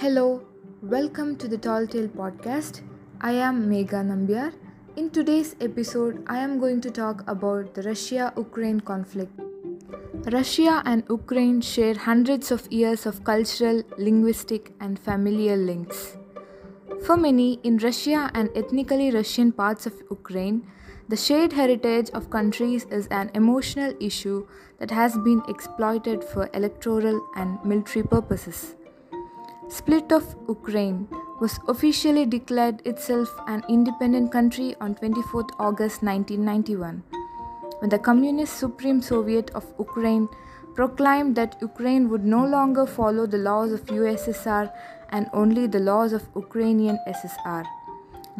Hello, welcome to the Tall Tale podcast. I am Megha Nambiar. In today's episode, I am going to talk about the Russia Ukraine conflict. Russia and Ukraine share hundreds of years of cultural, linguistic, and familial links. For many in Russia and ethnically Russian parts of Ukraine, the shared heritage of countries is an emotional issue that has been exploited for electoral and military purposes. Split of Ukraine was officially declared itself an independent country on 24 August 1991 when the Communist Supreme Soviet of Ukraine proclaimed that Ukraine would no longer follow the laws of USSR and only the laws of Ukrainian SSR,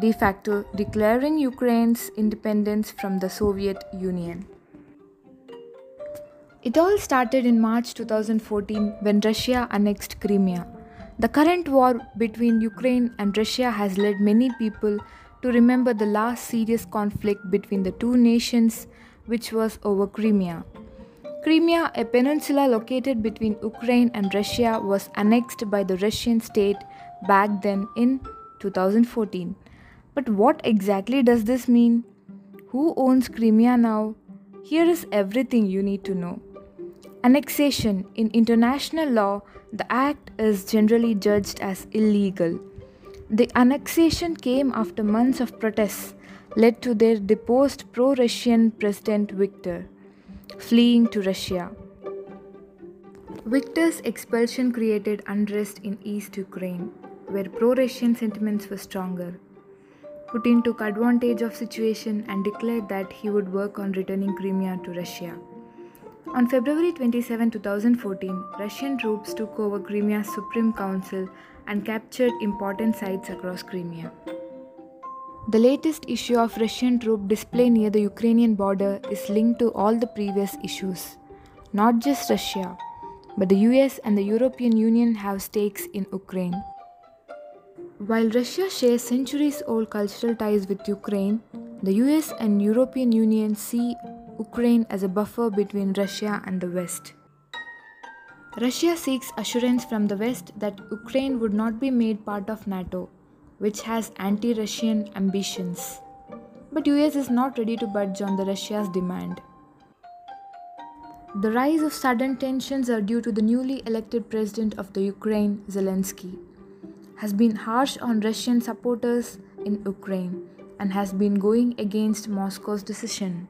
de facto declaring Ukraine's independence from the Soviet Union. It all started in March 2014 when Russia annexed Crimea. The current war between Ukraine and Russia has led many people to remember the last serious conflict between the two nations, which was over Crimea. Crimea, a peninsula located between Ukraine and Russia, was annexed by the Russian state back then in 2014. But what exactly does this mean? Who owns Crimea now? Here is everything you need to know. Annexation in international law, the act is generally judged as illegal. The annexation came after months of protests led to their deposed pro Russian President Viktor fleeing to Russia. Viktor's expulsion created unrest in East Ukraine, where pro-Russian sentiments were stronger. Putin took advantage of situation and declared that he would work on returning Crimea to Russia. On February 27, 2014, Russian troops took over Crimea's Supreme Council and captured important sites across Crimea. The latest issue of Russian troop display near the Ukrainian border is linked to all the previous issues. Not just Russia, but the US and the European Union have stakes in Ukraine. While Russia shares centuries old cultural ties with Ukraine, the US and European Union see Ukraine as a buffer between Russia and the West. Russia seeks assurance from the West that Ukraine would not be made part of NATO which has anti-Russian ambitions. But US is not ready to budge on the Russia's demand. The rise of sudden tensions are due to the newly elected president of the Ukraine, Zelensky, has been harsh on Russian supporters in Ukraine and has been going against Moscow's decision.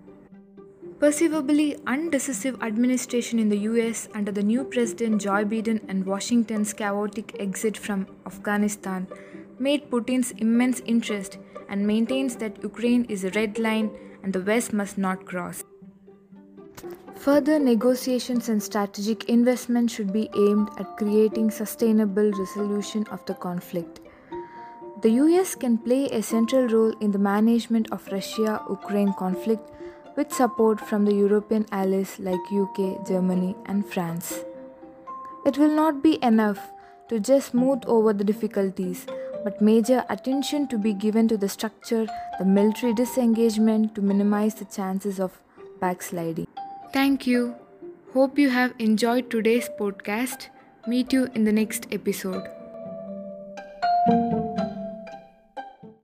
Perceivably undecisive administration in the US under the new president Joe Biden and Washington's chaotic exit from Afghanistan made Putin's immense interest and maintains that Ukraine is a red line and the West must not cross. Further negotiations and strategic investment should be aimed at creating sustainable resolution of the conflict. The US can play a central role in the management of Russia-Ukraine conflict with support from the European allies like UK, Germany and France. It will not be enough to just smooth over the difficulties but major attention to be given to the structure, the military disengagement to minimize the chances of backsliding. Thank you. Hope you have enjoyed today's podcast. Meet you in the next episode.